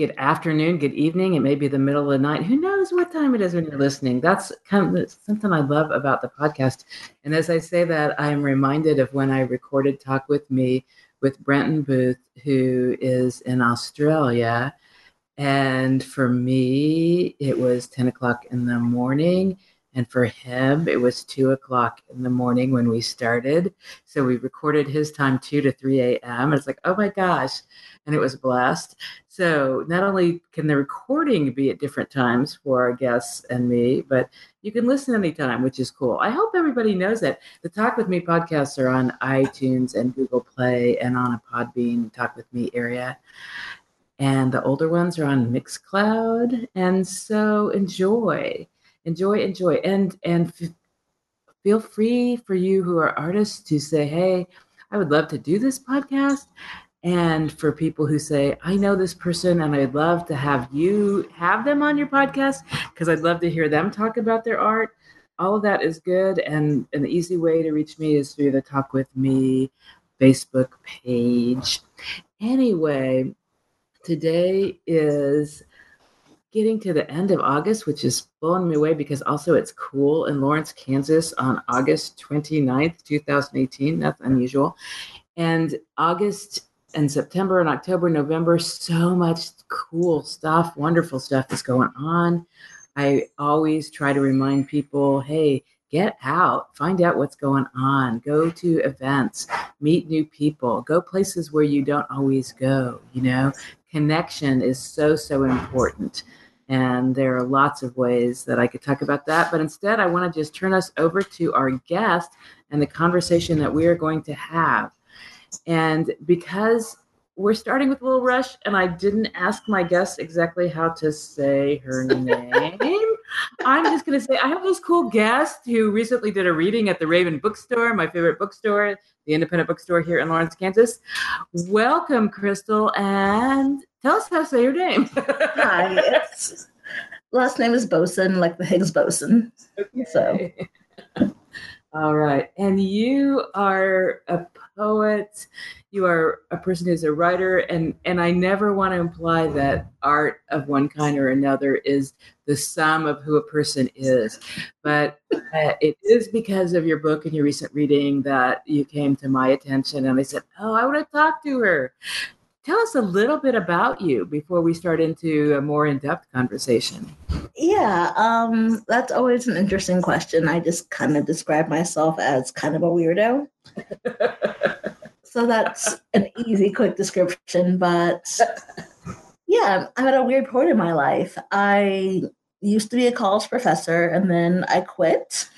Good afternoon. Good evening. It may be the middle of the night. Who knows what time it is when you're listening? That's kind of something I love about the podcast. And as I say that, I'm reminded of when I recorded Talk with Me with Brenton Booth, who is in Australia. And for me, it was 10 o'clock in the morning. And for him, it was two o'clock in the morning when we started. So we recorded his time 2 to 3 a.m. It's like, oh my gosh. And it was a blast. So not only can the recording be at different times for our guests and me, but you can listen anytime, which is cool. I hope everybody knows that. The Talk With Me podcasts are on iTunes and Google Play and on a Podbean Talk With Me area. And the older ones are on Mixcloud. And so enjoy enjoy enjoy. And and f- feel free for you who are artists to say hey i would love to do this podcast. And for people who say i know this person and i'd love to have you have them on your podcast because i'd love to hear them talk about their art all of that is good. And an easy way to reach me is through the talk with me facebook page. Anyway today is getting to the end of August, which is blowing me away because also it's cool in Lawrence, Kansas on August 29th, 2018. That's unusual. And August and September and October, November, so much cool stuff, wonderful stuff is going on. I always try to remind people hey, get out, find out what's going on, go to events, meet new people, go places where you don't always go. You know, connection is so, so important. And there are lots of ways that I could talk about that. But instead, I want to just turn us over to our guest and the conversation that we are going to have. And because we're starting with a little rush, and I didn't ask my guest exactly how to say her name. I'm just going to say I have this cool guest who recently did a reading at the Raven Bookstore, my favorite bookstore, the independent bookstore here in Lawrence, Kansas. Welcome, Crystal, and tell us how to say your name. Hi, it's, last name is Boson, like the Higgs boson. Okay. So. All right. And you are a poet. You are a person who's a writer. And, and I never want to imply that art of one kind or another is the sum of who a person is. But uh, it is because of your book and your recent reading that you came to my attention. And I said, Oh, I want to talk to her. Tell us a little bit about you before we start into a more in depth conversation. Yeah, um, that's always an interesting question. I just kind of describe myself as kind of a weirdo. so that's an easy, quick description. But yeah, I've had a weird point in my life. I used to be a college professor and then I quit.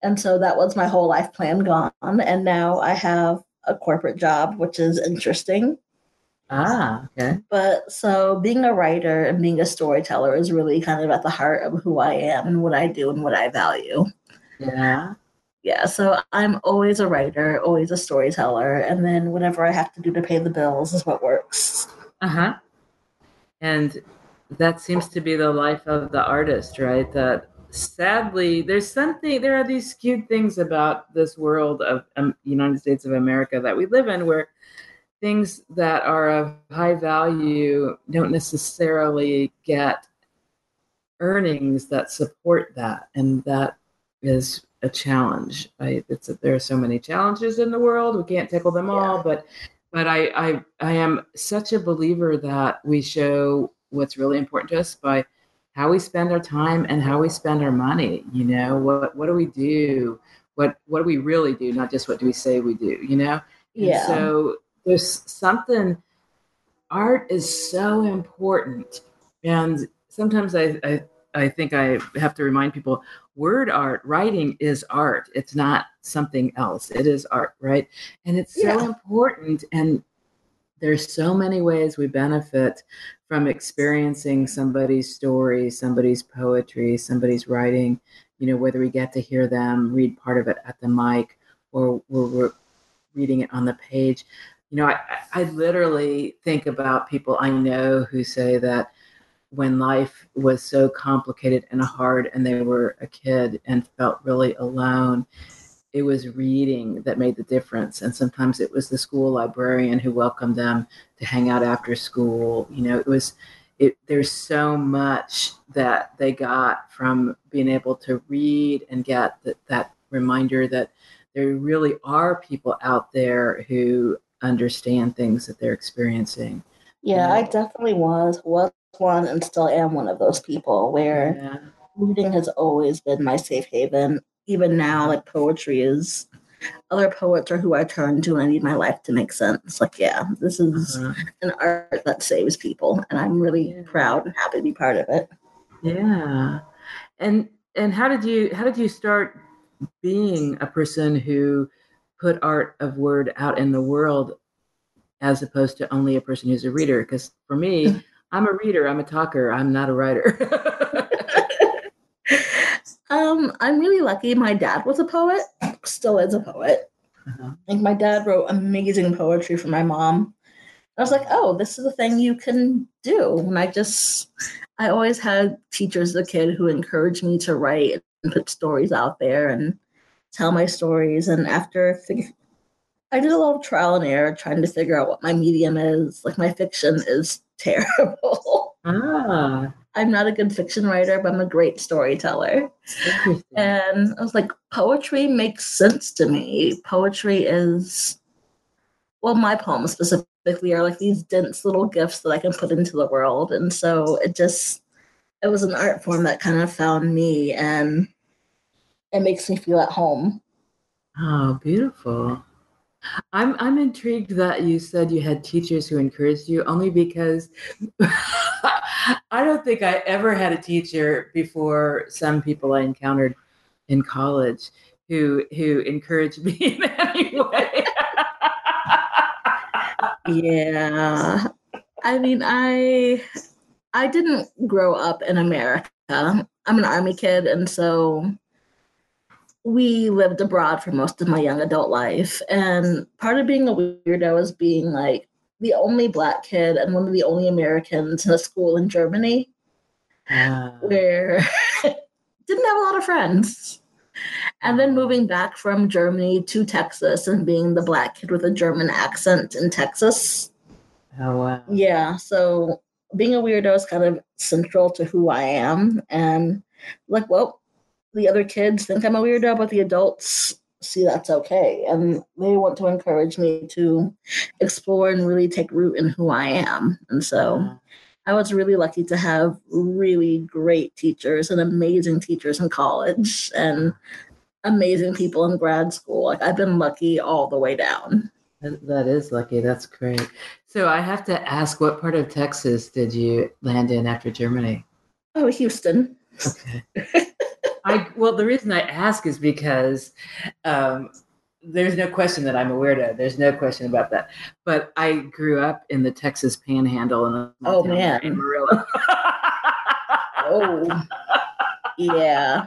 And so that was my whole life plan gone. And now I have a corporate job, which is interesting. Ah, okay. But so being a writer and being a storyteller is really kind of at the heart of who I am and what I do and what I value. Yeah. Yeah, so I'm always a writer, always a storyteller, and then whatever I have to do to pay the bills is what works. Uh huh. And that seems to be the life of the artist, right? That sadly, there's something, there are these skewed things about this world of um, United States of America that we live in where things that are of high value don't necessarily get earnings that support that and that is a challenge. Right it's a, there are so many challenges in the world we can't tackle them all but but I, I i am such a believer that we show what's really important to us by how we spend our time and how we spend our money you know? What what do we do? What what do we really do? Not just what do we say we do you know? Yeah. and so there's something art is so important. And sometimes I, I i think i have to remind people word art writing is art. It's not something else. It is art right? And it's so yeah. important. And there's so many ways we benefit from experiencing somebody's story somebody's poetry somebody's writing. You know whether we get to hear them read part of it at the mic or we're reading it on the page you know, I, I literally think about people I know who say that when life was so complicated and hard and they were a kid and felt really alone it was reading that made the difference. And sometimes it was the school librarian who welcomed them to hang out after school. You know, it was, it, there's so much that they got from being able to read and get that, that reminder that there really are people out there who understand things that they're experiencing. Yeah, I definitely was was one and still am one of those people where yeah. reading has always been my safe haven. Even now, like poetry is other poets are who I turn to and I need my life to make sense. Like, yeah, this is uh-huh. an art that saves people, and I'm really yeah. proud and happy to be part of it. Yeah, and and how did you how did you start being a person who put art of word out in the world as opposed to only a person who's a reader? Because for me, I'm a reader, I'm a talker, I'm not a writer. um, I'm really lucky. My dad was a poet, still is a poet. Uh-huh. Like my dad wrote amazing poetry for my mom. I was like, oh, this is a thing you can do. And I just, I always had teachers as a kid who encouraged me to write and put stories out there and tell my stories. And after I did a lot of trial and error trying to figure out what my medium is. Like my fiction is terrible. Ah. I'm not a good fiction writer, but I'm a great storyteller. And I was like, poetry makes sense to me. Poetry is, well, my poems specifically are like these dense little gifts that I can put into the world. And so it just, it was an art form that kind of found me and it makes me feel at home. Oh, beautiful. I'm I'm intrigued that you said you had teachers who encouraged you only because I don't think I ever had a teacher before some people I encountered in college who who encouraged me in any way. yeah. I mean, I I didn't grow up in America. I'm an army kid and so we lived abroad for most of my young adult life. And part of being a weirdo is being like the only black kid and one of the only Americans in a school in Germany uh. where didn't have a lot of friends. And then moving back from Germany to Texas and being the black kid with a German accent in Texas. Oh wow. Yeah. So being a weirdo is kind of central to who I am. And like, well, the other kids think I'm a weirdo, but the adults see that's okay. And they want to encourage me to explore and really take root in who I am. And so I was really lucky to have really great teachers and amazing teachers in college and amazing people in grad school. Like I've been lucky all the way down. That is lucky. That's great. So I have to ask, what part of Texas did you land in after Germany? Oh, Houston. Okay. I well, the reason I ask is because um, there's no question that I'm a weirdo. There's no question about that. But I grew up in the Texas Panhandle in oh man, in Amarillo. oh, yeah,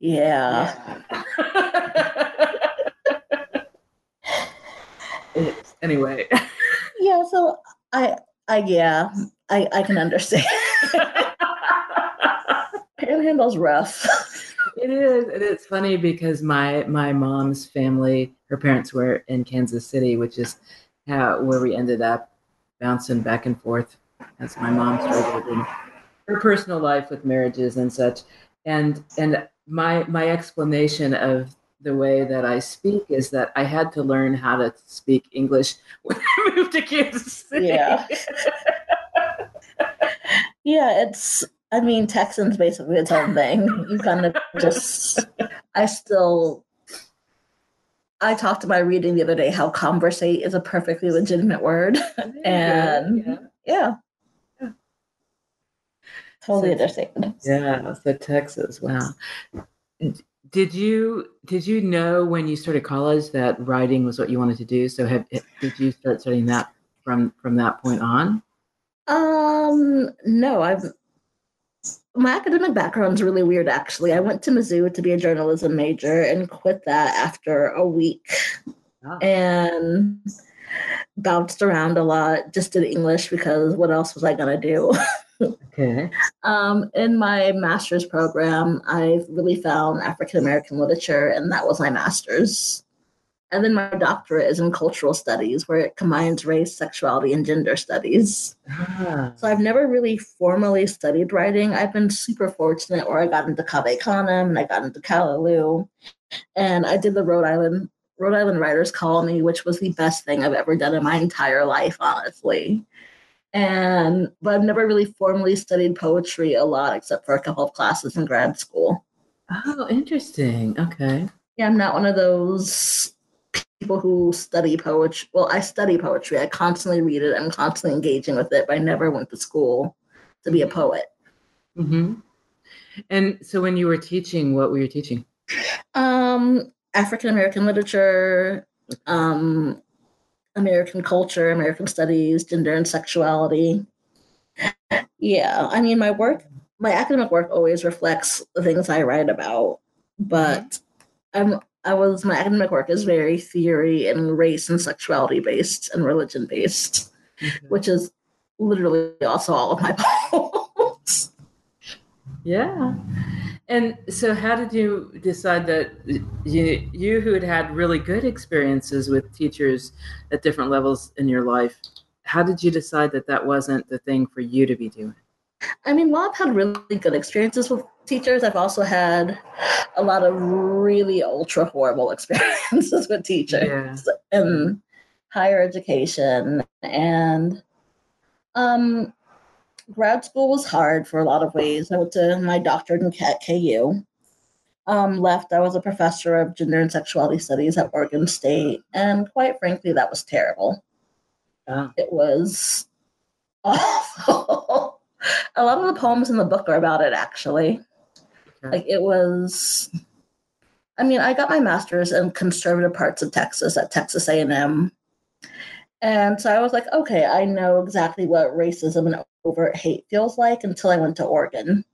yeah. anyway. Yeah. So I, I yeah, I I can understand. Panhandle's rough. it is, and it's funny because my my mom's family, her parents were in Kansas City, which is how where we ended up bouncing back and forth as my mom struggled in her personal life with marriages and such. And and my my explanation of the way that I speak is that I had to learn how to speak English when I moved to Kansas City. Yeah. yeah, it's I mean, Texan's basically its own thing. You kind of just, I still, I talked to my reading the other day how conversate is a perfectly legitimate word. and yeah. yeah. yeah. Totally so, understand. Yeah. So Texas, wow. Did you did you know when you started college that writing was what you wanted to do? So have did you start studying that from from that point on? Um, no, I've my academic background is really weird actually i went to mizzou to be a journalism major and quit that after a week oh. and bounced around a lot just did english because what else was i going to do Okay. Um, in my master's program, I really found African American literature, and that was my master's. And then my doctorate is in cultural studies, where it combines race, sexuality, and gender studies. Ah, So I've never really formally studied writing. I've been super fortunate where I got into Cave Canem and I got into Callaloo. And I did the Rhode Island Rhode Island Writers Colony, which was the best thing I've ever done in my entire life, honestly. And but I've never really formally studied poetry a lot except for a couple of classes in grad school. oh, interesting. Okay. Yeah, I'm not one of those people who study poetry. Well, I study poetry. I constantly read it. I'm constantly engaging with it, but I never went to school to be a poet. hmm And so, when you were teaching, what were you teaching? Um, African American literature, um, American culture, American studies, gender and sexuality. Yeah, I mean, my work, my academic work always reflects the things I write about, but I'm I was my academic work is very theory and race and sexuality based and religion based, Okay. which is literally also all of my poems. Yeah. And so, how did you decide that you, you who had had really good experiences with teachers at different levels in your life, how did you decide that that wasn't the thing for you to be doing? I mean, while I've had really good experiences with teachers, I've also had a lot of really ultra horrible experiences with teachers in higher education. And um, grad school was hard for a lot of ways. I went to my doctorate in at KU. Um, left, I was a professor of gender and sexuality studies at Oregon State. And quite frankly, that was terrible. Oh, It was awful. a lot of the poems in the book are about it, actually. Like, it was. I mean, I got my master's in conservative parts of Texas at Texas A&M. And so I was like, okay, I know exactly what racism and overt hate feels like until I went to Oregon.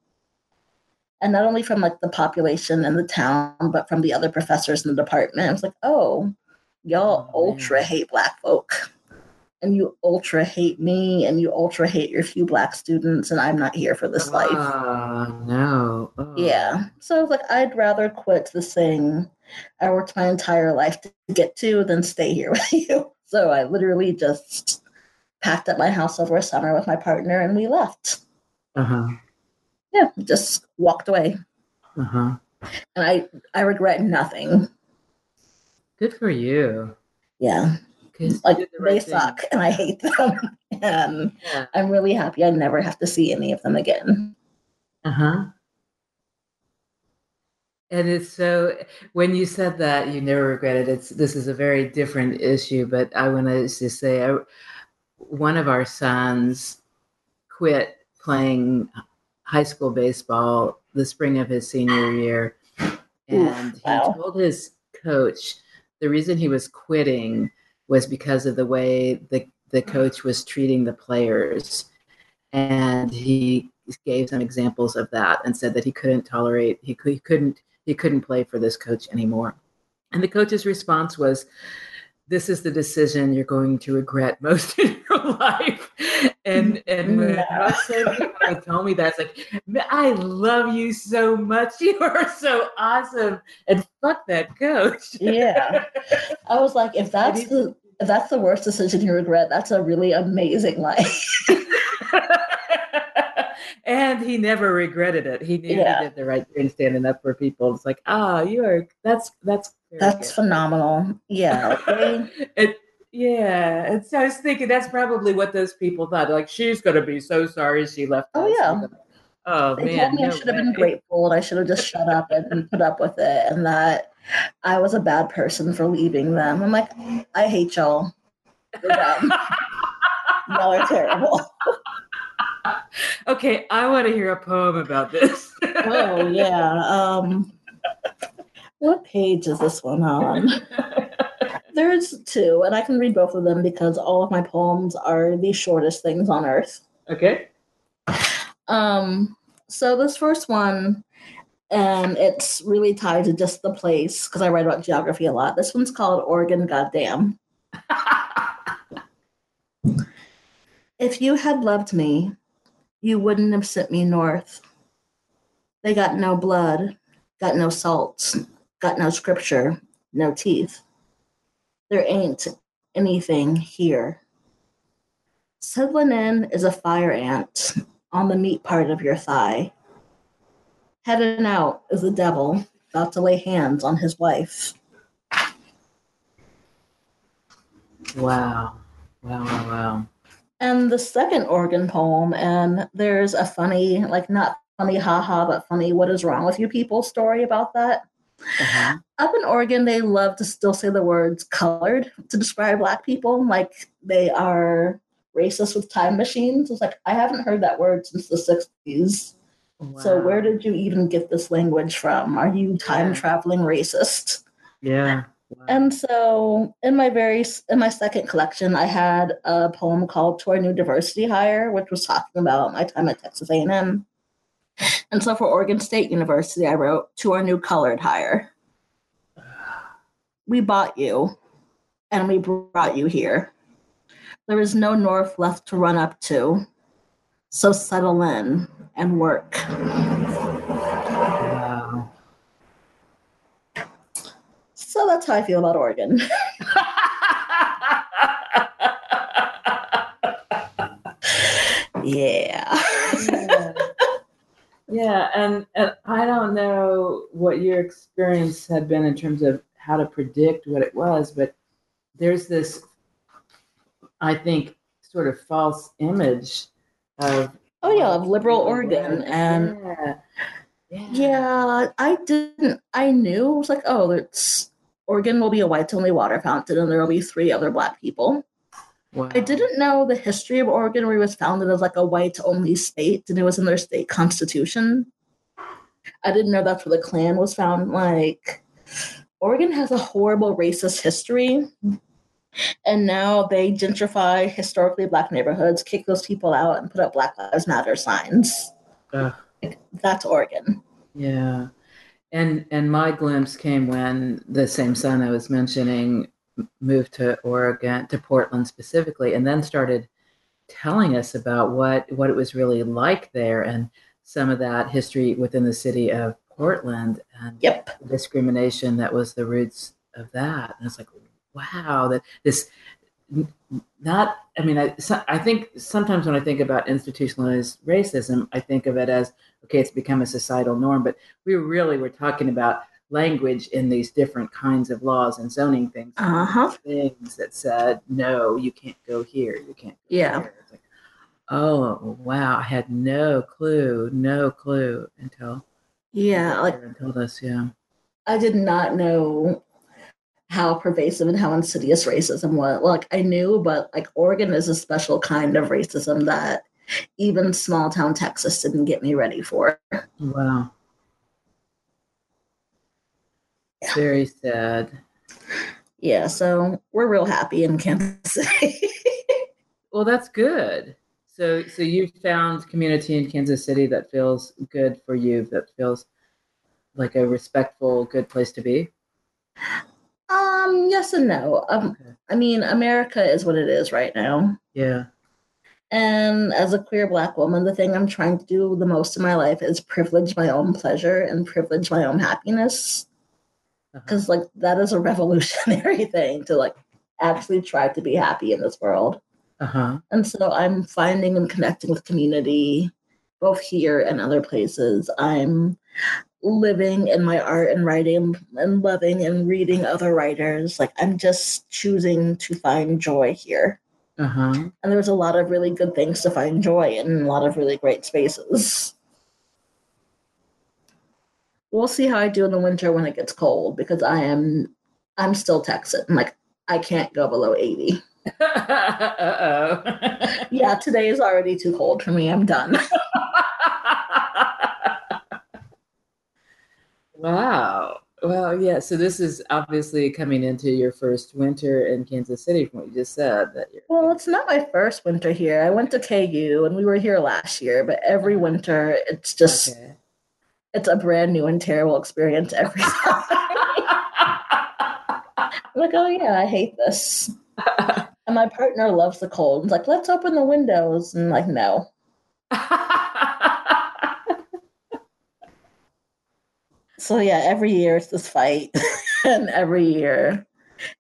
And not only from like the population in the town, but from the other professors in the department. I was like, oh, y'all Oh, man. ultra hate black folk. And you ultra hate me and you ultra hate your few black students, and I'm not here for this life. Ah, no. Oh. Yeah. So I was like, I'd rather quit this thing I worked my entire life to get to than stay here with you. So I literally just packed up my house over a summer with my partner and we left. Uh huh. Yeah, just walked away. Uh huh. And I I regret nothing. Good for you. Yeah. Like did the they right thing. suck and I hate them. and Yeah. I'm really happy I never have to see any of them again. Uh huh. And it's so when you said that you never regret it. It's this is a very different issue, but I want to just say I, one of our sons quit playing high school baseball the spring of his senior year, and he wow. told his coach the reason he was quitting was because of the way the the hmm. coach was treating the players, and he gave some examples of that and said that he couldn't tolerate he, he couldn't he couldn't play for this coach anymore. And the coach's response was this is the decision you're going to regret most in your life and and when No. Told me that it's like i love you so much you are so awesome and fuck that coach Yeah. I was like, if that's the if that's the worst decision you regret, that's a really amazing life. and he never regretted it. He knew Yeah. he did the right thing standing up for people. It's like, ah, you are that's that's That's good." phenomenal. Yeah. It, yeah. And so I was thinking that's probably what those people thought. Like, she's gonna be so sorry she left. Oh, us." yeah. Oh they man. told me I no should have been grateful and I should have just shut up and put up with it and that I was a bad person for leaving them. I'm like, I hate y'all. Y'all are terrible. okay, I want to hear a poem about this. Oh yeah. Um what page is this one on? There's two, and I can read both of them because all of my poems are the shortest things on earth. okay. Um, so this first one, and it's really tied to just the place because I write about geography a lot. This one's called Oregon Goddamn. If you had loved me, you wouldn't have sent me north. They got no blood, got no salt, got no scripture, no teeth. There ain't anything here. Settling in is a fire ant on the meat part of your thigh. Heading out is the devil about to lay hands on his wife. Wow. Wow, wow, wow. And the second Oregon poem, and there's a funny, like not funny haha, but funny what is wrong with you people story about that. Uh-huh. Up in Oregon, they love to still say the words colored to describe black people, like they are racist with time machines. It's like I haven't heard that word since the 60s. So where did you even get this language from? Are you time traveling racist? Yeah. Wow. And so in my very in my second collection, I had a poem called "To Our New Diversity Hire," which was talking about my time at Texas A&M. And so for Oregon State University, I wrote "To Our New Colored Hire." We bought you, and we brought you here. There is no north left to run up to, so settle in and work. wow. So that's how I feel about Oregon. yeah. Yeah. And, and I don't know what your experience had been in terms of how to predict what it was, but there's this, I think, sort of false image of Oh yeah, of liberal Oregon and yeah, yeah, Yeah, I didn't. I knew it was like, oh, it's Oregon will be a whites only water fountain, and there will be three other black people. Wow. I didn't know the history of Oregon, where it was founded as like a white only state, and it was in their state constitution. I didn't know that's where the Klan was found. Like, Oregon has a horrible racist history, and now they gentrify historically black neighborhoods, kick those people out, and put up Black Lives Matter signs. That's Oregon. Yeah. And and my glimpse came when the same son I was mentioning moved to Oregon, to Portland specifically, and then started telling us about what what it was really like there and some of that history within the city of Portland and Yep. discrimination that was the roots of that. And it's like, wow, that this not I mean I so- I think sometimes when I think about institutionalized racism, I think of it as okay, it's become a societal norm, but we really were talking about language in these different kinds of laws and zoning things. Uh huh. Things that said, no, you can't go here, you can't go Yeah. like, oh wow, I had no clue, no clue until Yeah, like told us, yeah. I did not know how pervasive and how insidious racism was. Like I knew, but like Oregon is a special kind of racism that even small town Texas didn't get me ready for. Wow. Yeah. Very sad. Yeah, so we're real happy in Kansas City. Well, that's good. So, so you found community in Kansas City that feels good for you. That feels like a respectful, good place to be. um, yes and no. Um, Okay. I mean, America is what it is right now. Yeah. And as a queer black woman, the thing I'm trying to do the most in my life is privilege my own pleasure and privilege my own happiness. Uh-huh. because like that is a revolutionary thing to like actually try to be happy in this world Uh huh. and so i'm finding and connecting with community both here and other places i'm living in my art and writing and loving and reading other writers like i'm just choosing to find joy here Uh huh. and there's a lot of really good things to find joy in a lot of really great spaces we'll see how i do in the winter when it gets cold because i am i'm still texan like i can't go below 80 uh oh. yeah today is already too cold for me i'm done wow. Well, yeah. So this is obviously coming into your first winter in Kansas City, from what you just said. That you're. well it's not my first winter here i went to ku and we were here last year but every winter it's just Okay. It's a brand new and terrible experience every time I'm like oh yeah i hate this and my partner loves the cold. He's like, let's open the windows. And I'm like, no, So yeah, every year it's this fight, and every year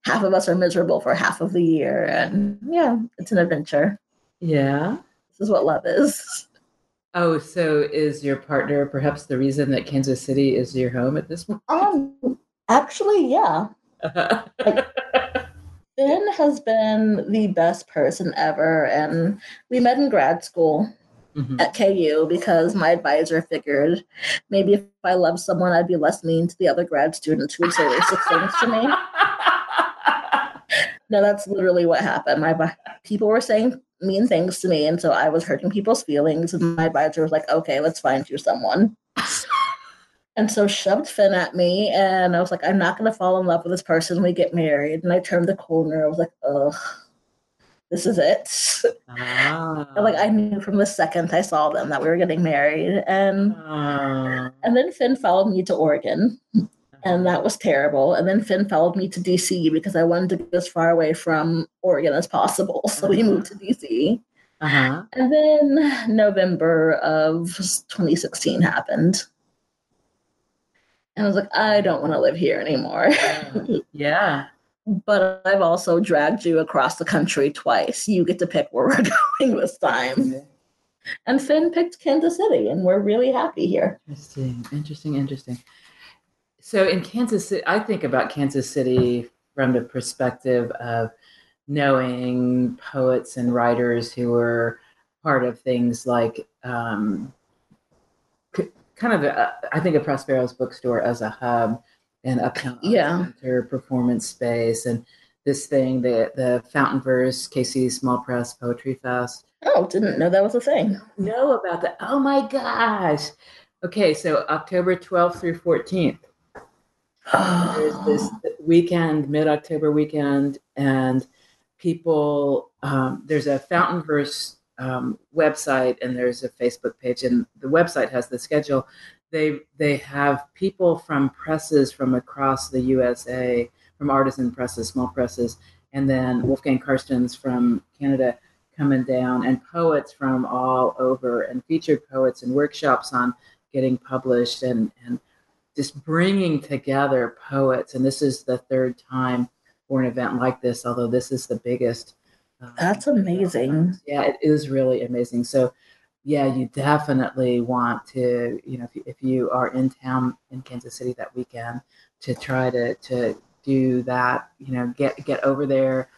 half of us are miserable for half of the year, and yeah, it's an adventure. yeah. This is what love is. Oh, so is your partner perhaps the reason that Kansas City is your home at this point? Um, actually, yeah, Ben has been the best person ever, and we met in grad school Mhm. at KU because my advisor figured maybe if I loved someone, I'd be less mean to the other grad students who would say racist things to me. No, that's literally what happened. My people were saying mean things to me, and so I was hurting people's feelings. And my advisor was like, "Okay, let's find you someone." And so shoved Finn at me, and I was like, "I'm not going to fall in love with this person. We get married." And I turned the corner. I was like, "Ugh, this is it." Ah. Like I knew from the second I saw them that we were getting married, and Ah. and then Finn followed me to Oregon, and that was terrible. And then Finn followed me to DC because I wanted to get as far away from Oregon as possible. So we moved to DC. Uh-huh. And then November of 2016 happened. And I was like, I don't want to live here anymore. Yeah. but I've also dragged you across the country twice. You get to pick where we're going this time. And Finn picked Kansas City, and we're really happy here. Interesting, interesting, interesting. So in Kansas City, I think about Kansas City from the perspective of knowing poets and writers who were part of things like um, kind of, a, I think of Prospero's bookstore as a hub and Uptown Arts Yeah. Center performance space and this thing, the the Fountain Verse, KC Small Press Poetry Fest Oh, didn't know that was a thing. know about that. Oh my gosh. Okay, so October 12th through 14th. There's this weekend, mid October weekend, and people, um, there's a Fountain Verse um, website and there's a Facebook page, and the website has the schedule. They, they have people from presses from across the USA, from artisan presses, small presses, and then Wolfgang Carstens from Canada coming down and poets from all over and featured poets and workshops on getting published and, and just bringing together poets. And this is the third time for an event like this, although this is the biggest. um, That's amazing. Yeah, it is really amazing. So, yeah, you definitely want to, you know, if, you- if you are in town in Kansas City that weekend, to try to to do that. You know, get get over there.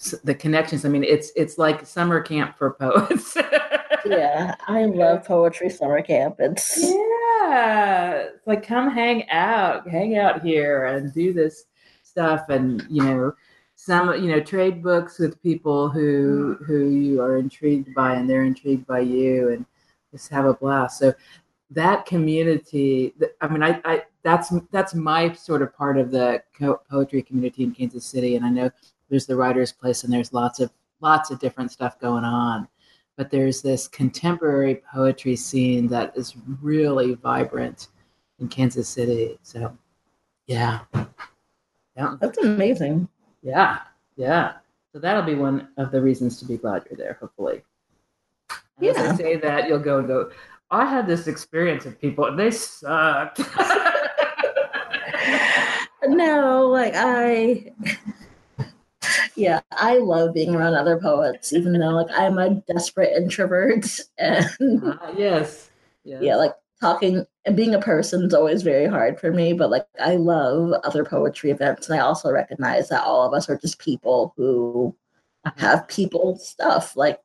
S- The connections. I mean, it's it's like summer camp for poets. Yeah, I love poetry summer camp. It's Yeah, like come hang out, hang out here, and do this stuff, and you know, some you know, trade books with people who who you are intrigued by, and they're intrigued by you, and just have a blast. So that community, I mean, I, I that's that's my sort of part of the poetry community in Kansas City, and I know there's the Writers' Place, and there's lots of lots of different stuff going on but there's this contemporary poetry scene that is really vibrant in Kansas City. So, yeah, yeah, that's amazing. yeah, yeah. So that'll be one of the reasons to be glad you're there. Hopefully, And As I Yeah. say that, you'll go and go. I had this experience of people, and they sucked. No, like I Yeah, I love being around other poets, even though like I'm a desperate introvert and Ah, yes, yes. yeah, like talking and being a person is always very hard for me, but like I love other poetry events and I also recognize that all of us are just people who have people stuff. Like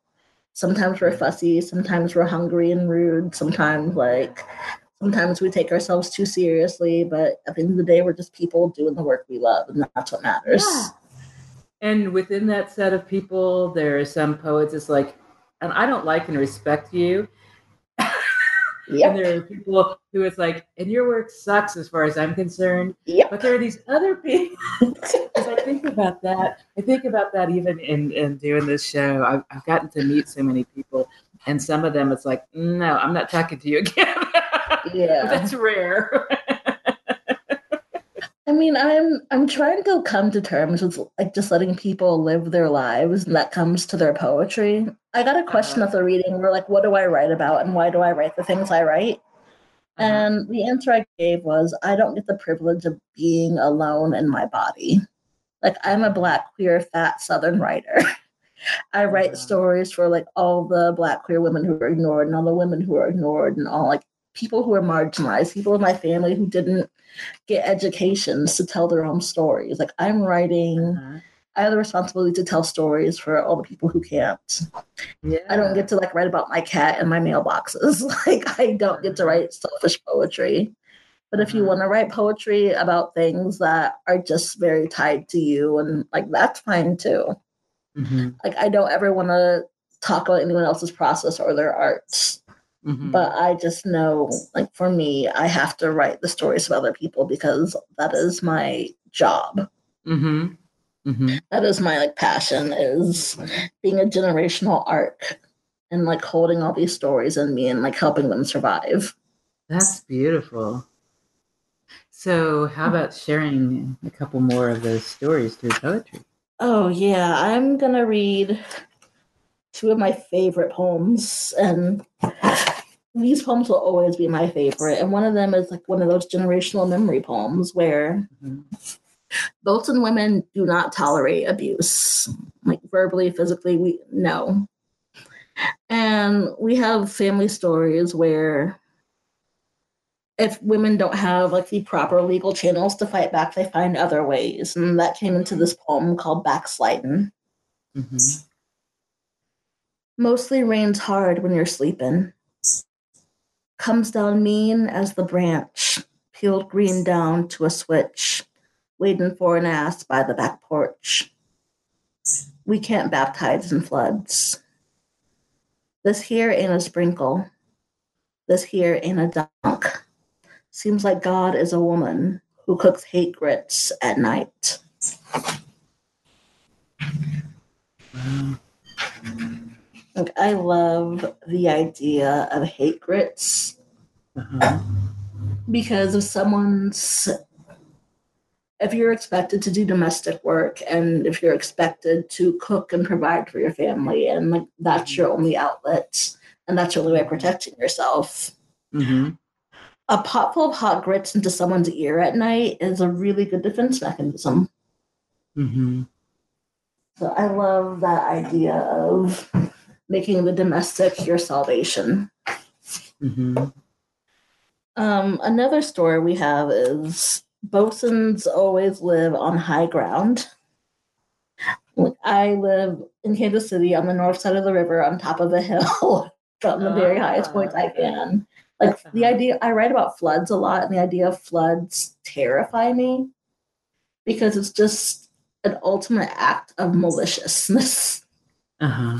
sometimes we're fussy, sometimes we're hungry and rude, sometimes like sometimes we take ourselves too seriously, but at the end of the day we're just people doing the work we love and that's what matters. Yeah. And within that set of people, there are some poets. It's like, and I don't like and respect you. And there are people who it's like, and your work sucks as far as I'm concerned. Yep. But there are these other people. As I think about that, I think about that even in, in doing this show. I've, I've gotten to meet so many people, and some of them it's like, no, I'm not talking to you again. Yeah. That's rare. I mean, I'm I'm trying to come to terms with like just letting people live their lives, and that comes to their poetry. I got a question Uh-huh. after reading, where like, what do I write about, and why do I write the things I write? Uh-huh. And the answer I gave was, I don't get the privilege of being alone in my body. Like I'm a black, queer, fat Southern writer. I write Yeah. stories for like all the black queer women who are ignored, and all the women who are ignored, and all like people who are marginalized, people in my family who didn't get educations to tell their own stories. Like I'm writing, Uh-huh. I have the responsibility to tell stories for all the people who can't. Yeah. I don't get to like write about my cat and my mailboxes. Like I don't get to write selfish poetry. But if you Uh-huh. want to write poetry about things that are just very tied to you and like that's fine too. Mhm. Like I don't ever want to talk about anyone else's process or their art. Mhm. But I just know like for me, I have to write the stories of other people because that is my job. Mhm. Mhm. That is my like passion is being a generational arc and like holding all these stories in me and like helping them survive. That's beautiful. So, how about sharing a couple more of those stories through poetry? Oh yeah, I'm gonna read two of my favorite poems, and these poems will always be my favorite. And one of them is like one of those generational memory poems where Mhm. adults and women do not tolerate abuse, like verbally, physically. We no, and we have family stories where if women don't have like the proper legal channels to fight back, they find other ways, and that came into this poem called "Backsliding." Mhm. Mostly rains hard when you're sleeping. Comes down mean as the branch, peeled green down to a switch, waiting for an ass by the back porch. We can't baptize in floods. This here ain't a sprinkle. This here ain't a dunk. Seems like God is a woman who cooks hate grits at night. Like I love the idea of hate grits Uh-huh. because if someone's if you're expected to do domestic work and if you're expected to cook and provide for your family and like that's your only outlet and that's your only way of protecting yourself Mhm. a pot full of hot grits into someone's ear at night is a really good defense mechanism Mhm. so i love that idea of making the domestic your salvation Mhm. Um, another story we have is Bosons always live on high ground. I live in Kansas City on the north side of the river on top of a hill from the very highest point I can. Like the idea I write about floods a lot and the idea of floods terrify me because it's just an ultimate act of maliciousness. Uh-huh.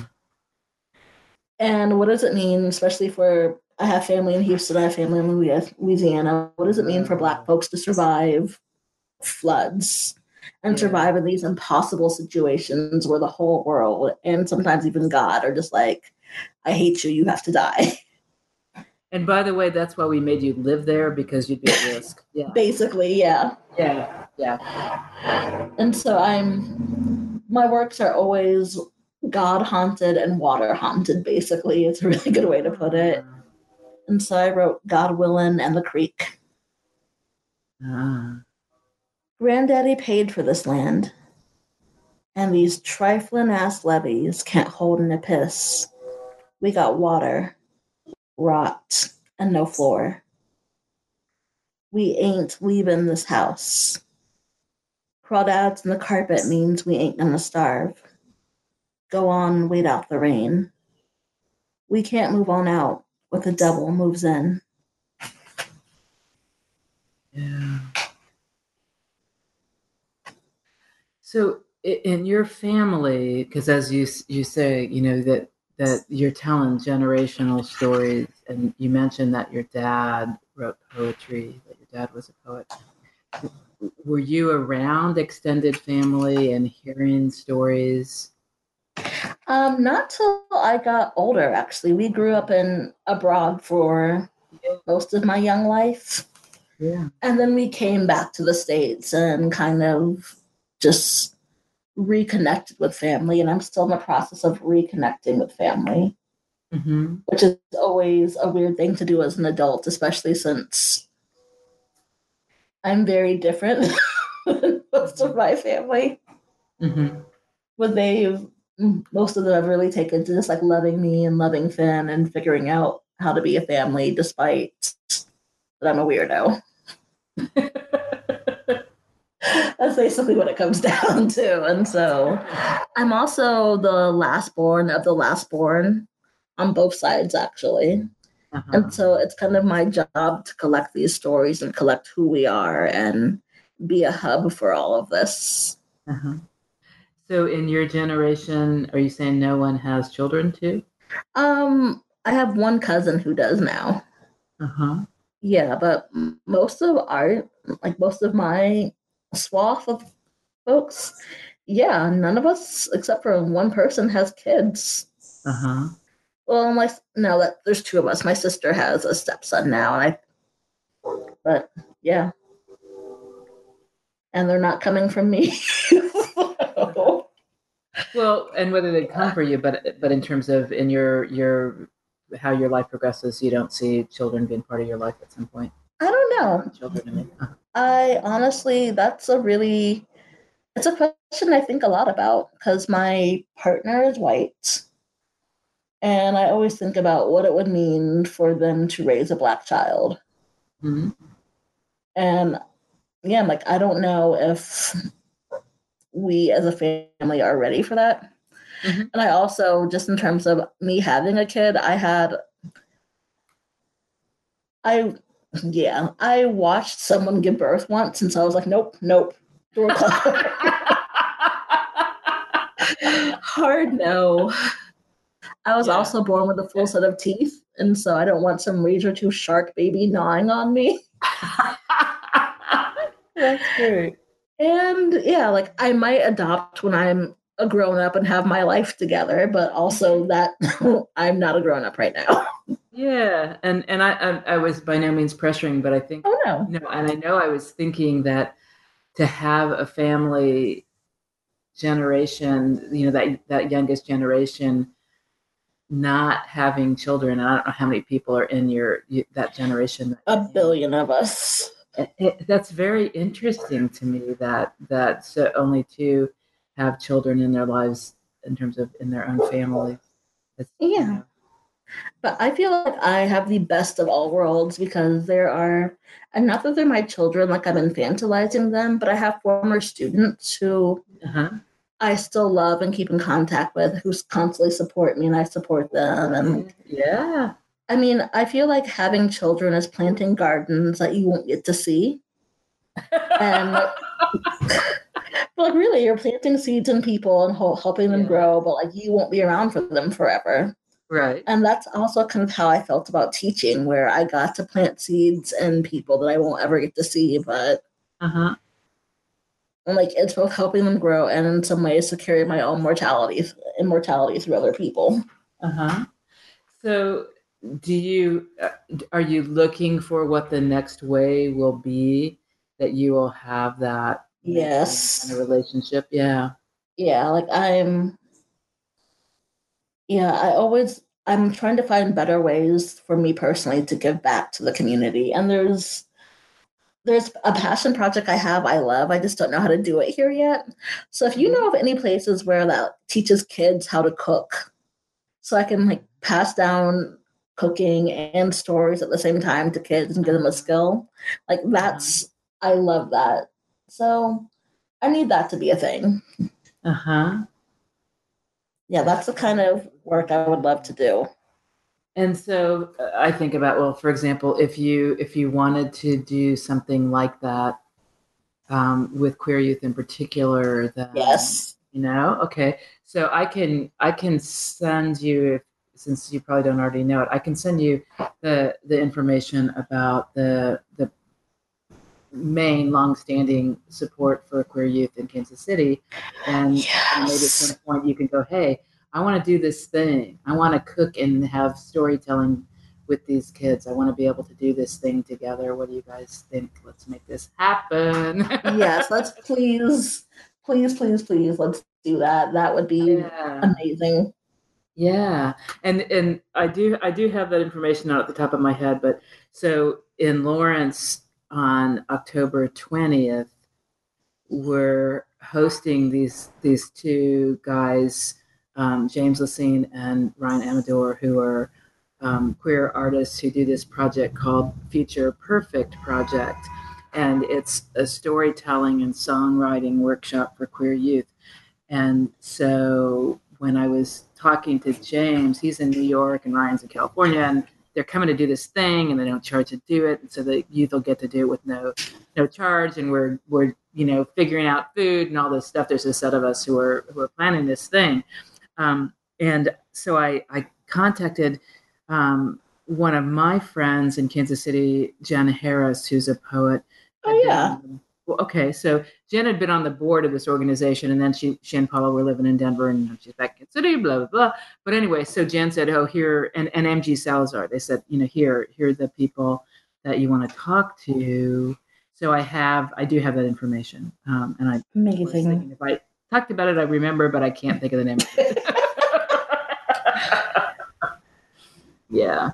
And what does it mean, especially for I have family in Houston, I have family in Louisiana. What does it mean for Black folks to survive floods and Yeah. survive in these impossible situations where the whole world and sometimes even God are just like, I hate you, you have to die. And by the way, that's why we made you live there because you'd be at risk. Yeah. Basically, yeah. Yeah. Yeah. And so I'm, my works are always God haunted and water haunted, basically. It's a really good way to put it. And so I wrote God Willing and the Creek. Ah. Granddaddy paid for this land, and these trifling ass levees can't hold in a piss. We got water, rot, and no floor. We ain't leaving this house. Crawdads in the carpet means we ain't gonna starve. Go on and wait out the rain. We can't move on out what the devil moves in. Yeah. So in your family, because as you you say, you know that that you're telling generational stories, and you mentioned that your dad wrote poetry, that your dad was a poet. Were you around extended family and hearing stories? Um, not till I got older, actually. We grew up in abroad for most of my young life. Yeah. And then we came back to the States and kind of just reconnected with family. And I'm still in the process of reconnecting with family, Mm-hmm. which is always a weird thing to do as an adult, especially since I'm very different than most of my family. Mm-hmm. But they've, most of them have really taken to just like loving me and loving Finn and figuring out how to be a family despite that I'm a weirdo. That's basically what it comes down to. And so I'm also the last born of the last born on both sides, actually. Uh-huh. And so it's kind of my job to collect these stories and collect who we are and be a hub for all of this. Uh-huh. So, in your generation, are you saying no one has children too? Um, I have one cousin who does now. Uh huh. Yeah, but most of our, like most of my swath of folks, yeah, none of us except for one person has kids. Uh huh. Well, my no, that there's two of us. My sister has a stepson now, and I. But yeah, and they're not coming from me. Well, and whether they come for you, but but in terms of in your your how your life progresses, you don't see children being part of your life at some point. I don't know. Children, I mean. I honestly, that's a really, it's a question I think a lot about because my partner is white. And I always think about what it would mean for them to raise a black child. Mhm. And yeah, I'm like, I don't know if we as a family are ready for that. Mhm. And I also, just in terms of me having a kid, I had, I, yeah, I watched someone give birth once, and so I was like, nope, nope, door closed. Hard no. I was Yeah. also born with a full set of teeth, and so I don't want some razor tooth shark baby gnawing on me. That's great. And yeah, like I might adopt when I'm a grown up and have my life together, but also mm-hmm. that I'm not a grown up right now. Yeah, and and I, I I was by no means pressuring, but I think Oh no. no, and I know I was thinking that to have a family generation, you know, that that youngest generation not having children, and I don't know how many people are in your that generation. A billion of us. It, that's very interesting to me that that so only two have children in their lives in terms of in their own family. That's, you Yeah. know, But I feel like I have the best of all worlds because there are, and not that they're my children, like I'm infantilizing them, but I have former students who uh-huh. I still love and keep in contact with, who constantly support me and I support them. And Yeah. I mean, I feel like having children is planting gardens that you won't get to see. And but like really, you're planting seeds in people and helping them Yeah. grow, but like you won't be around for them forever. right. And that's also kind of how I felt about teaching, where I got to plant seeds in people that I won't ever get to see, but Uh-huh. and like it's both helping them grow and in some ways to carry my own mortality, immortality through other people. Uh-huh. So do you uh, are you looking for what the next way will be that you will have that Yes. kind of relationship? Yeah. yeah like i'm yeah i always i'm trying to find better ways for me personally to give back to the community and there's there's a passion project i have i love i just don't know how to do it here yet so if you know of any places where that teaches kids how to cook so i can like pass down cooking and stories at the same time to kids and give them a skill like that's i love that so i need that to be a thing Uh-huh. yeah, that's the kind of work I would love to do. And so uh, I think about well, for example, if you if you wanted to do something like that um, with queer youth in particular, then Yes. you know, okay. So I can I can send you since you probably don't already know it. I can send you the the information about the the main longstanding support for queer youth in Kansas City, and and maybe at some point you can go, hey, I want to do this thing. I want to cook and have storytelling with these kids. I want to be able to do this thing together. What do you guys think? Let's make this happen. yes, let's please, please, please, please, let's do that. That would be yeah. amazing. Yeah, and and I do I do have that information not at the top of my head, but so in Lawrence on October twentieth, we're hosting these these two guys, um, James Lacine and Ryan Amador, who are um, queer artists who do this project called Future Perfect Project, and it's a storytelling and songwriting workshop for queer youth. And so when I was talking to James, he's in New York and Ryan's in California, and they're coming to do this thing, and they don't charge to do it, and so the youth will get to do it with no no charge. And we're we're you know figuring out food and all this stuff. There's a set of us who are who are planning this thing, um, and so I I contacted um, one of my friends in Kansas City, Jen Harris, who's a poet. Oh yeah. Well, okay, so Jen had been on the board of this organization, and then she, she and Paula were living in Denver, and she's back in City, blah blah blah. But anyway, so Jen said, "Oh, here," and, and MG Salazar. They said, "You know, here, here are the people that you want to talk to." So I have, I do have that information, um, and I amazing. If I talked about it, I remember, but I can't think of the name. yeah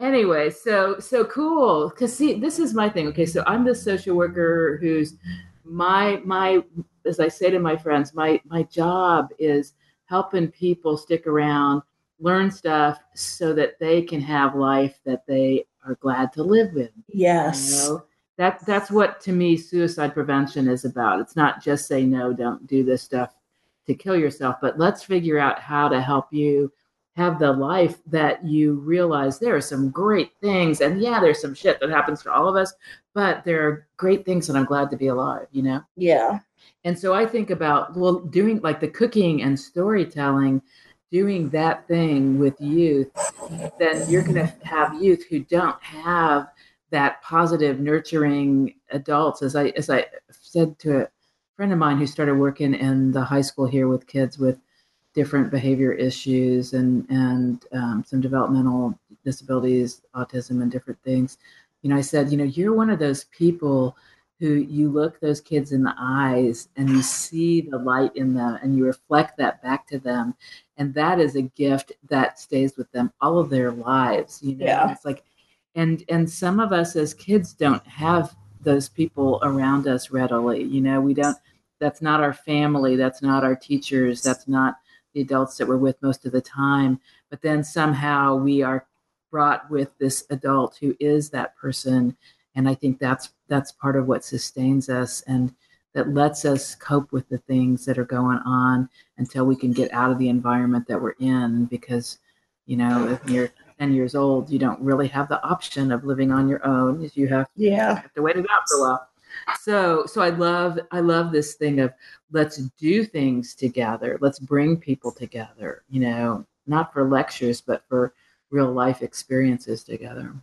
anyway so so cool. Because see this is my thing. Okay so i'm the social worker who's my my as i say to my friends my my job is helping people stick around learn stuff so that they can have life that they are glad to live with. Yes. you know? that that's what to me suicide prevention is about. It's not just say no don't do this stuff to kill yourself but let's figure out how to help you have the life that you realize there are some great things and yeah there's some shit that happens to all of us but there are great things and i'm glad to be alive you know? Yeah. And so i think about well doing like the cooking and storytelling doing that thing with youth then you're going to have youth who don't have that positive nurturing adults. As i as i said to a friend of mine who started working in the high school here with kids with different behavior issues and and um, some developmental disabilities, autism, and different things. You know, I said, you know, you're one of those people who you look those kids in the eyes and you see the light in them and you reflect that back to them and that is a gift that stays with them all of their lives you know yeah. it's like and and some of us as kids don't have those people around us readily you know we don't that's not our family that's not our teachers that's not the adults that we're with most of the time. But then somehow we are brought with this adult who is that person. And I think that's that's part of what sustains us and that lets us cope with the things that are going on until we can get out of the environment that we're in because you know if you're 10 years old you don't really have the option of living on your own you have, yeah. you have to wait it out for a while so so i love i love this thing of let's do things together. Let's bring people together you know not for lectures but for real life experiences together.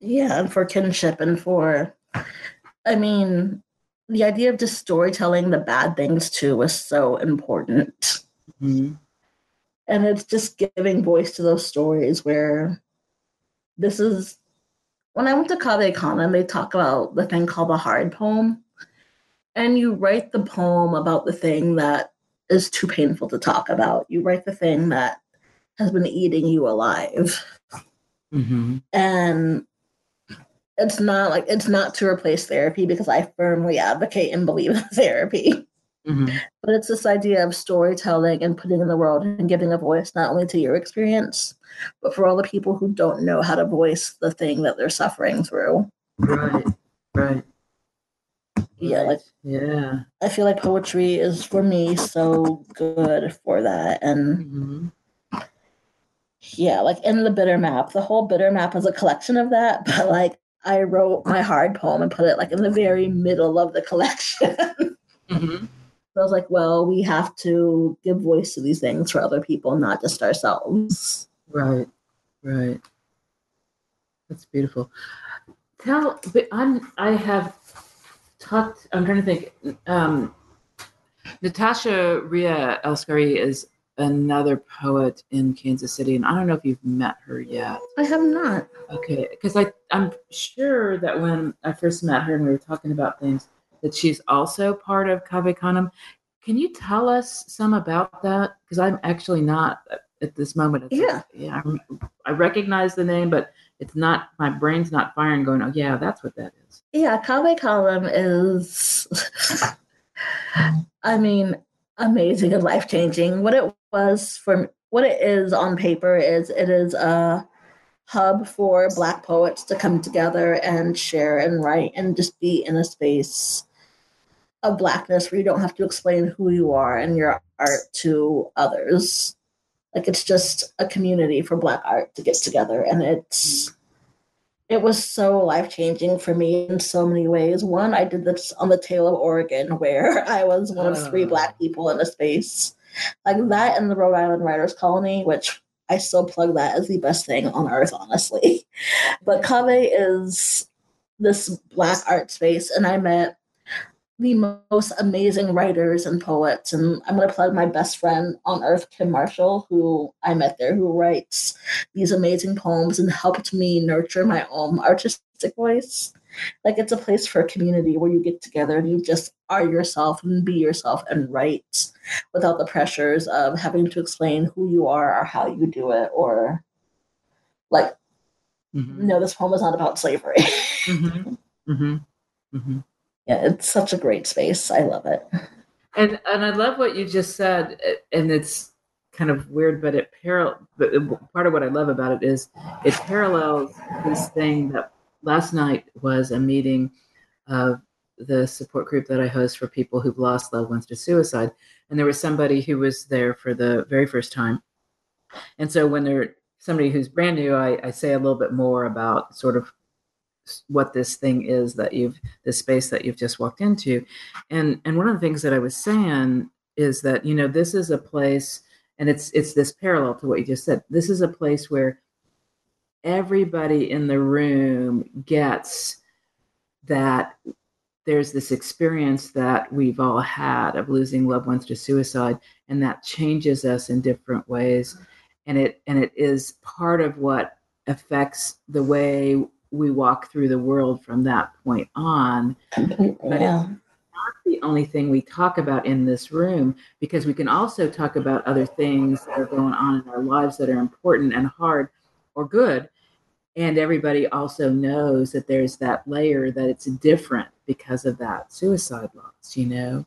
Yeah and for kinship and for i mean the idea of just storytelling the bad things too was so important. Mm-hmm. and it's just giving voice to those stories where this is when I went to Cave Canem, they talk about the thing called the hard poem. And you write the poem about the thing that is too painful to talk about. You write the thing that has been eating you alive. Mm-hmm. And it's not like it's not to replace therapy because I firmly advocate and believe in therapy. Mm-hmm. But it's this idea of storytelling and putting in the world and giving a voice not only to your experience, but for all the people who don't know how to voice the thing that they're suffering through. Right, right. Yeah, like yeah. I feel like poetry is for me so good for that. And Mm-hmm. yeah, like in the bitter map, the whole bitter map is a collection of that, but like I wrote my hard poem and put it like in the very middle of the collection. Mm-hmm. So I was like, well, we have to give voice to these things for other people, not just ourselves. Right, right. That's beautiful. Tell, but I'm. I have talked. I'm trying to think. Um, Natasha Ria El-Scari is another poet in Kansas City, and I don't know if you've met her yet. I have not. Okay, because I I'm sure that when I first met her and we were talking about things, that she's also part of Cave Canem. Can you tell us some about that? Because I'm actually not uh, at this moment. It's Yeah. yeah. I'm, I recognize the name, but it's not. My brain's not firing. Going, oh yeah, that's what that is. Yeah, Cave Canem is, I mean, amazing and life changing. What it was for, what it is on paper is it is a hub for Black poets to come together and share and write and just be in a space of Blackness where you don't have to explain who you are and your art to others. Like it's just a community for Black art to get together, and it's it was so life changing for me in so many ways. One, I did this on the tail of Oregon, where I was one of three ah. Black people in a space like that, and the Rhode Island Writers Colony, which I still plug that as the best thing on earth, honestly. But Cave is this Black art space, and I met the most amazing writers and poets. And I'm going to plug my best friend on earth, Kim Marshall, who I met there, who writes these amazing poems and helped me nurture my own artistic voice. Like it's a place for a community where you get together and you just are yourself and be yourself and write without the pressures of having to explain who you are or how you do it or like Mhm. no this poem is not about slavery Mhm. Mhm. Yeah it's such a great space. I love it. And and I love what you just said, and it's kind of weird, but it parallel. But part of what I love about it is it parallels this thing that last night was a meeting of the support group that I host for people who've lost loved ones to suicide, and there was somebody who was there for the very first time, and so when they're somebody who's brand new, I, I say a little bit more about sort of what this thing is that you've this space that you've just walked into. And and one of the things that i was saying is that you know this is a place and it's it's this parallel to what you just said. This is a place where everybody in the room gets that there's this experience that we've all had of losing loved ones to suicide and that changes us in different ways. And it and it is part of what affects the way we walk through the world from that point on. But yeah. not the only thing we talk about in this room because we can also talk about other things that are going on in our lives that are important and hard or good. And everybody also knows that there's that layer that it's different because of that suicide loss you know?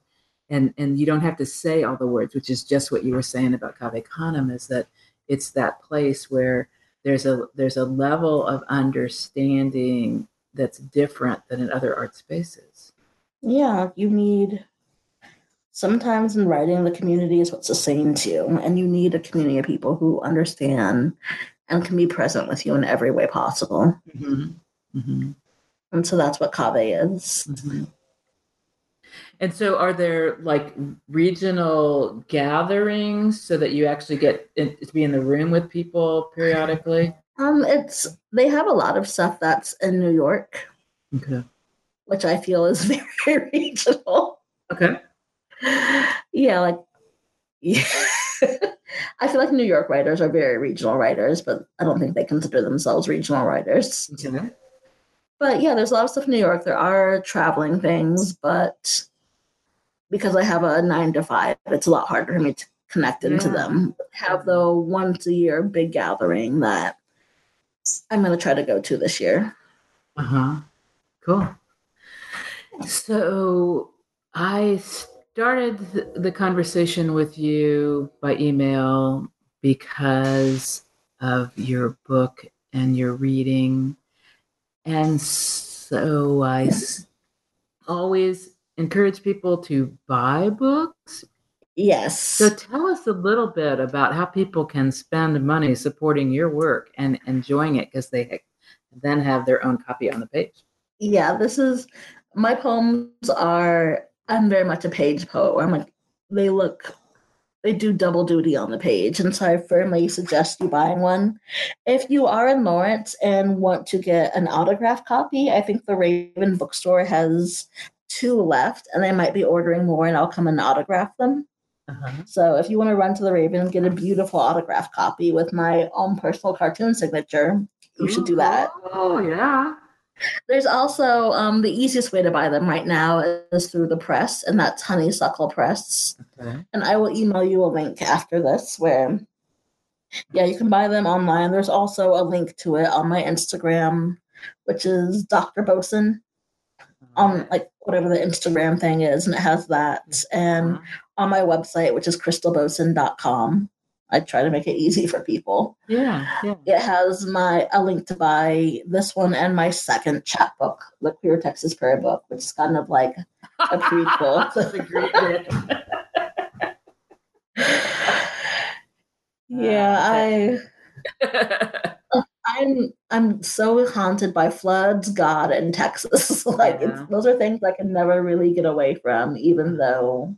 And and you don't have to say all the words which is just what you were saying about Cave Canem is that it's that place where there's a there's a level of understanding that's different than in other art spaces yeah you need sometimes in writing the community is what sustains you and you need a community of people who understand and can be present with you in every way possible Mhm. Mhm. and so that's what cave is Mhm. And so, are there like regional gatherings so that you actually get in, to be in the room with people periodically? um it's they have a lot of stuff that's in new york Okay. which i feel is very regional Okay. yeah, like yeah. I feel like New York writers are very regional writers, but I don't think they consider themselves regional writers. Okay. But yeah, there's a lot of stuff in New York. There are traveling things, but because I have a nine to five, it's a lot harder for me to connect into Yeah. them. Have the once a year big gathering that I'm gonna try to go to this year. Uh huh. Cool. So, I started the conversation with you by email because of your book and your reading. And so I always encourage people to buy books. Yes. So tell us a little bit about how people can spend money supporting your work and enjoying it because they then have their own copy on the page. yeah, this is my poems are I'm very much a page poet I'm like they look they do double duty on the page. And so I firmly suggest you buying one. If you are in Lawrence and want to get an autograph copy, I think the Raven bookstore has two left and they might be ordering more and I'll come and autograph them. Uh-huh. So if you want to run to the Raven and get a beautiful autograph copy with my own personal cartoon signature, you Ooh, should do that. Oh yeah. There's also um, the easiest way to buy them right now is through the press, and that's Honeysuckle Press. Okay. And I will email you a link after this where, yeah, you can buy them online. There's also a link to it on my Instagram, which is Dr. Boson, on like whatever the Instagram thing is, and it has that. And uh-huh. on my website, which is crystalboson.com. I try to make it easy for people. Yeah, yeah. It has my a link to buy this one and my second chapbook, the Queer Texas Prayer Book, which is kind of like a prequel. That's a great yeah, I I'm I'm so haunted by floods, God, and Texas. like yeah. those are things I can never really get away from, even though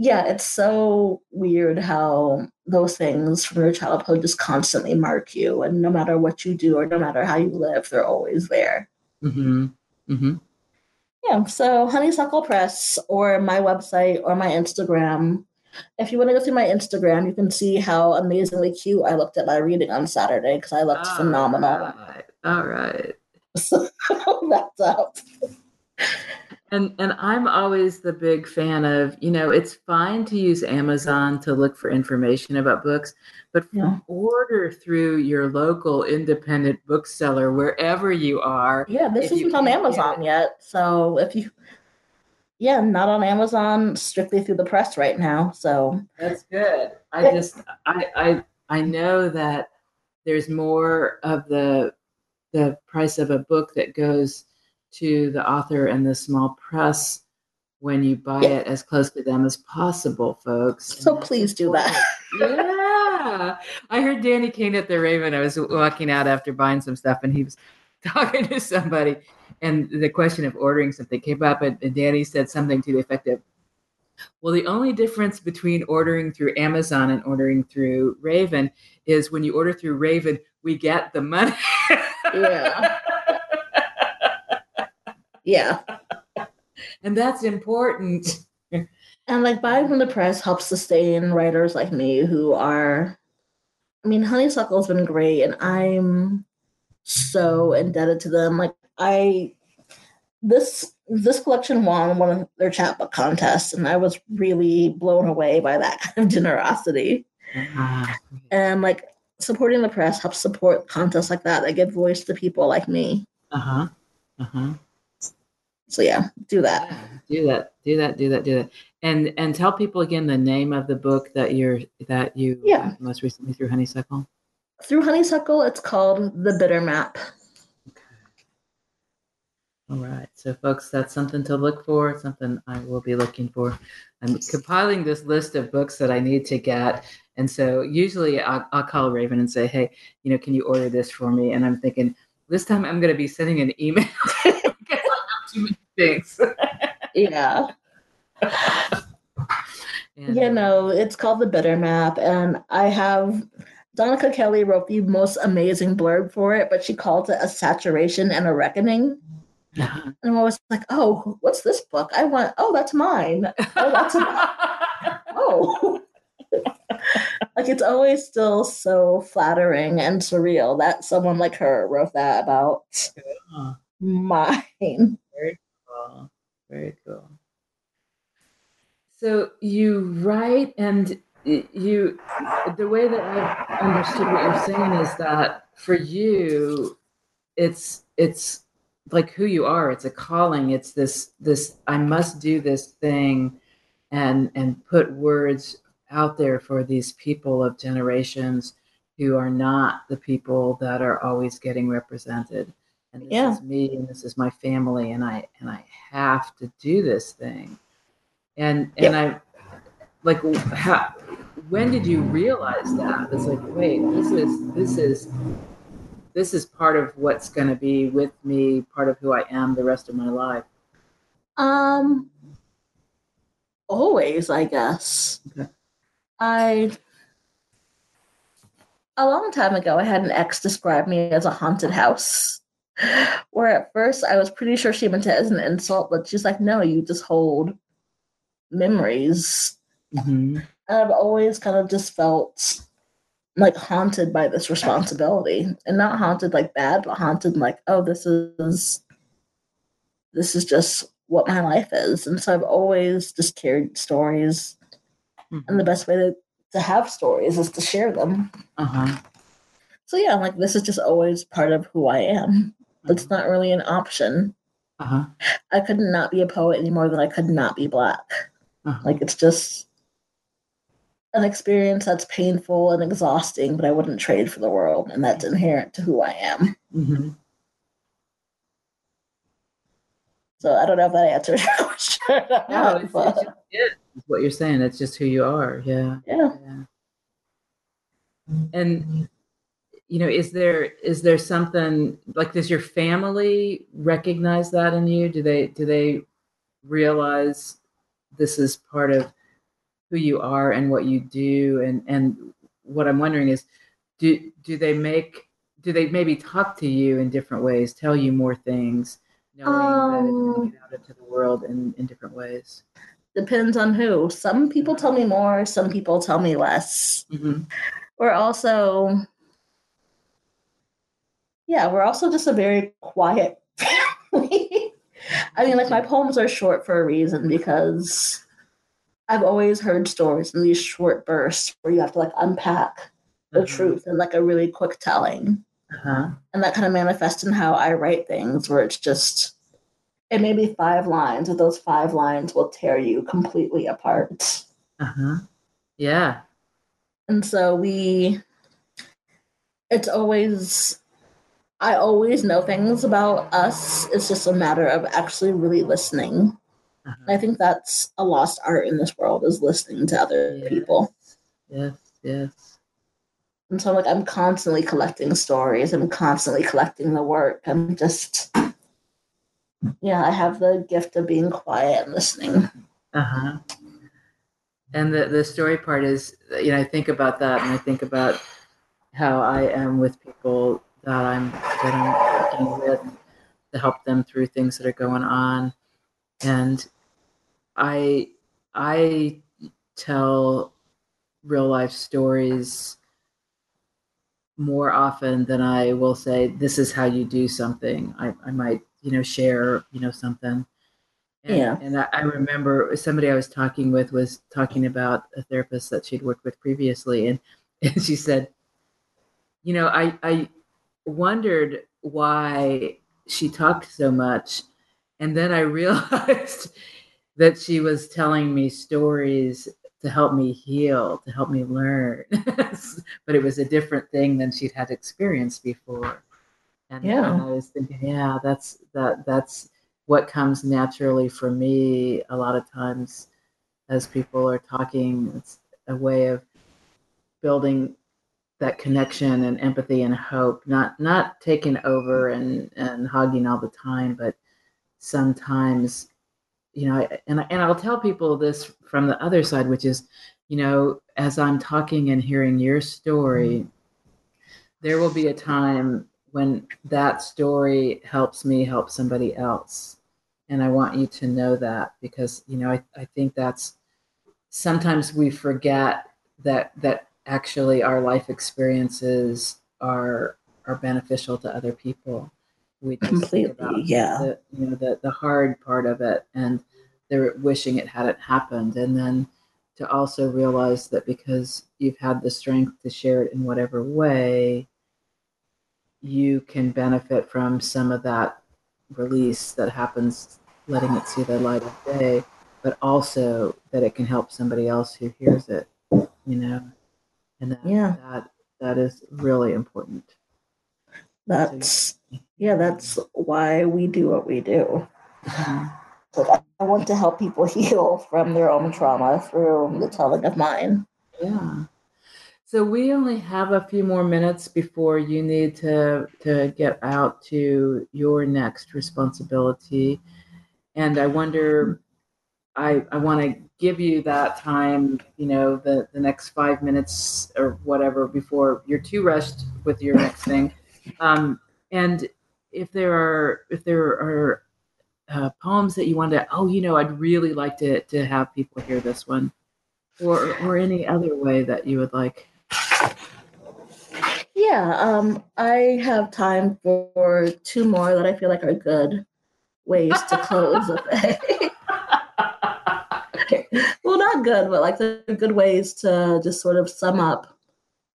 yeah, it's so weird how those things from your childhood just constantly mark you, and no matter what you do or no matter how you live, they're always there. Mm-hmm. Mm-hmm. Yeah. So Honeysuckle Press, or my website, or my Instagram. If you want to go through my Instagram, you can see how amazingly cute I looked at my reading on Saturday because I looked All phenomenal. Right. All right. So that's up and and i'm always the big fan of you know it's fine to use amazon to look for information about books but yeah. order through your local independent bookseller wherever you are yeah this isn't on amazon yet so if you yeah not on amazon strictly through the press right now so that's good i just i i i know that there's more of the the price of a book that goes to the author and the small press when you buy yeah. it as close to them as possible, folks. So please do that. yeah. I heard Danny Caine at the Raven. I was walking out after buying some stuff and he was talking to somebody and the question of ordering something came up and, and Danny said something to the effect of, well, the only difference between ordering through Amazon and ordering through Raven is when you order through Raven, we get the money. yeah. Yeah. and that's important. and like buying from the press helps sustain writers like me who are I mean, Honeysuckle's been great and I'm so indebted to them. Like I this this collection won one of their chapbook contests and I was really blown away by that kind of generosity. Uh-huh. And like supporting the press helps support contests like that that give voice to people like me. Uh-huh. Uh-huh. So yeah, do that. Yeah, do that. Do that. Do that. Do that. And and tell people again the name of the book that you're that you yeah most recently through Honeysuckle. Through Honeysuckle, it's called The Bitter Map. All right. So folks, that's something to look for, something I will be looking for. I'm compiling this list of books that I need to get. And so usually I'll, I'll call Raven and say, hey, you know, can you order this for me? And I'm thinking, this time I'm going to be sending an email too many things. yeah. And, you uh, know, it's called the Bitter Map, and I have Donika Kelly wrote the most amazing blurb for it, but she called it a saturation and a reckoning. And I was like, "Oh, what's this book? I want. Oh, that's mine. Oh, that's oh." like it's always still so flattering and surreal that someone like her wrote that about mine. Very cool. Very cool. So you write and you the way that I've understood what you're saying is that for you it's it's like who you are it's a calling it's this this i must do this thing and and put words out there for these people of generations who are not the people that are always getting represented and this yeah. is me and this is my family and i and i have to do this thing and and yeah. i like how when did you realize that it's like wait this is this is this is part of what's going to be with me part of who i am the rest of my life um always i guess okay. i a long time ago i had an ex describe me as a haunted house where at first I was pretty sure she meant it as an insult, but she's like, no, you just hold memories. Mm-hmm. And I've always kind of just felt like haunted by this responsibility. And not haunted like bad, but haunted like, oh, this is this is just what my life is. And so I've always just carried stories. Mm-hmm. And the best way to, to have stories is to share them. Uh-huh. So yeah, like this is just always part of who I am. It's not really an option. Uh-huh. I could not be a poet any more than I could not be black. Uh-huh. Like it's just an experience that's painful and exhausting, but I wouldn't trade for the world, and that's inherent to who I am. Mm-hmm. So I don't know if that answers your question. not, No, it's, but- it's, it is what you're saying. It's just who you are. Yeah. yeah. Yeah. And you know, is there is there something like does your family recognize that in you? Do they do they realize this is part of who you are and what you do? And and what I'm wondering is do do they make do they maybe talk to you in different ways, tell you more things, knowing that it's going Um, to get out into the world in, in different ways? Depends on who. Some people tell me more, some people tell me less. Mm-hmm. We're also, yeah, we're also just a very quiet family. I mean, like, my poems are short for a reason because I've always heard stories in these short bursts where you have to like unpack the truth in like a really quick telling. Uh-huh. And that kind of manifests in how I write things, where it's just, it may be five lines, but those five lines will tear you completely apart. Uh-huh. Yeah. And so we, it's always, I always know things about us. It's just a matter of actually really listening. And I think that's a lost art in this world is listening to other Yes. people. Yes, yes. And so like I'm constantly collecting stories. I'm constantly collecting the work. I'm just yeah, I have the gift of being quiet and listening. Uh-huh. And the the story part is you know, I think about that and I think about how I am with people that I'm that I'm working with to help them through things that are going on. And I I tell real life stories more often than I will say, this is how you do something. I, I might, you know, share, you know, something. And, Yeah. And I, I remember somebody I was talking with was talking about a therapist that she'd worked with previously. And, and she said, you know, I, I wondered why she talked so much. And then I realized that she was telling me stories to help me heal, to help me learn. but it was a different thing than she'd had experienced before. And, Yeah. and I was thinking, yeah, that's that that's what comes naturally for me a lot of times as people are talking. It's a way of building that connection and empathy and hope, not not taking over and, and hogging all the time, but sometimes you know, and and I'll tell people this from the other side, which is, you know, as I'm talking and hearing your story, mm-hmm. there will be a time when that story helps me help somebody else, and I want you to know that because you know I, I think that's sometimes we forget that that actually our life experiences are are beneficial to other people. We Completely, about yeah. the you know the the hard part of it and they're wishing it hadn't happened and then to also realize that because you've had the strength to share it in whatever way you can benefit from some of that release that happens letting it see the light of day but also that it can help somebody else who hears it you know and that Yeah. that that is really important That's yeah, that's why we do what we do. I want to help people heal from their own trauma through the telling of mine. Yeah. So we only have a few more minutes before you need to to get out to your next responsibility. And I wonder I I want to give you that time, you know, the the next 5 minutes or whatever before you're too rushed with your next thing. Um and if there are if there are uh, poems that you want to, oh, you know, I'd really like to, to have people hear this one? Or, or any other way that you would like? Yeah, um, I have time for two more that I feel like are good ways to close a day. well, not good, but like the good ways to just sort of sum up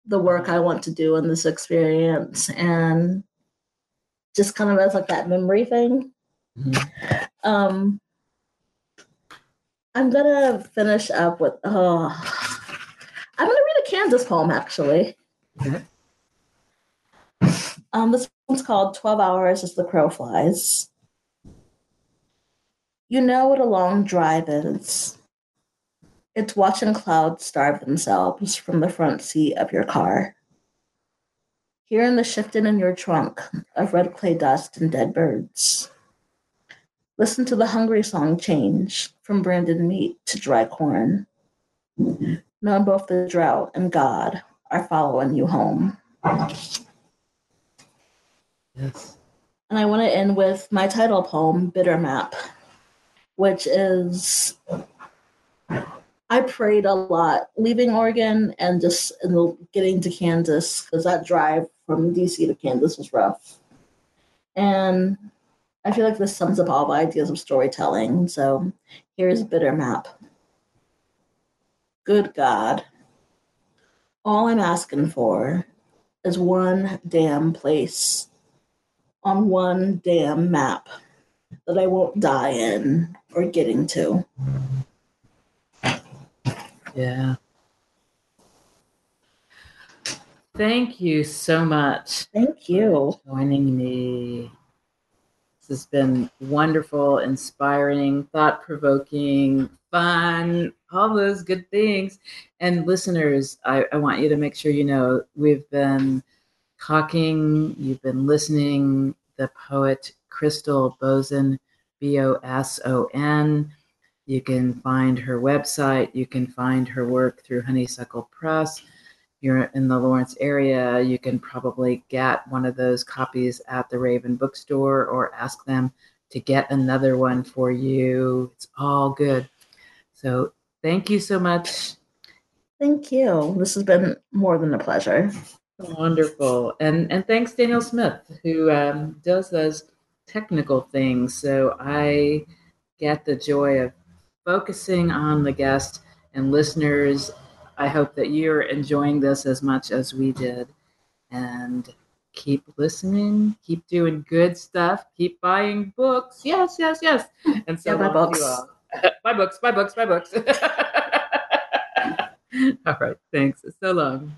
the work I want to do in this experience and just kind of as like that memory thing. Mm-hmm. Um, I'm gonna finish up with oh, I'm gonna read a Kansas poem actually. Okay. Um, this one's called 12 Hours as the Crow Flies. You know what a long drive is. It's watching clouds starve themselves from the front seat of your car. Hearing the shifting in your trunk of red clay dust and dead birds. Listen to the hungry song change from branded meat to dry corn. Knowing both the drought and God are following you home. Yes. And I want to end with my title poem, Bitter Map, which is I prayed a lot leaving Oregon and just getting to Kansas because that drive from DC to Kansas was rough. And I feel like this sums up all the ideas of storytelling. So here's a bitter map. Good God. All I'm asking for is one damn place on one damn map that I won't die in or getting to. Yeah. Thank you so much. Thank you. For joining me. This has been wonderful, inspiring, thought provoking, fun, all those good things. And listeners, I, I want you to make sure you know we've been talking, you've been listening, the poet Crystal Boson, B O S O N. You can find her website. You can find her work through Honeysuckle Press. You're in the Lawrence area, you can probably get one of those copies at the Raven bookstore or ask them to get another one for you. It's all good. So, thank you so much. Thank you. This has been more than a pleasure. Wonderful. And and thanks Daniel Smith who um, does those technical things. So I get the joy of focusing on the guest and listeners. I hope that you're enjoying this as much as we did. And keep listening, keep doing good stuff, keep buying books. Yes, yes, yes. And so yeah, books. Uh, buy books, buy books, buy books. all right. Thanks. So long.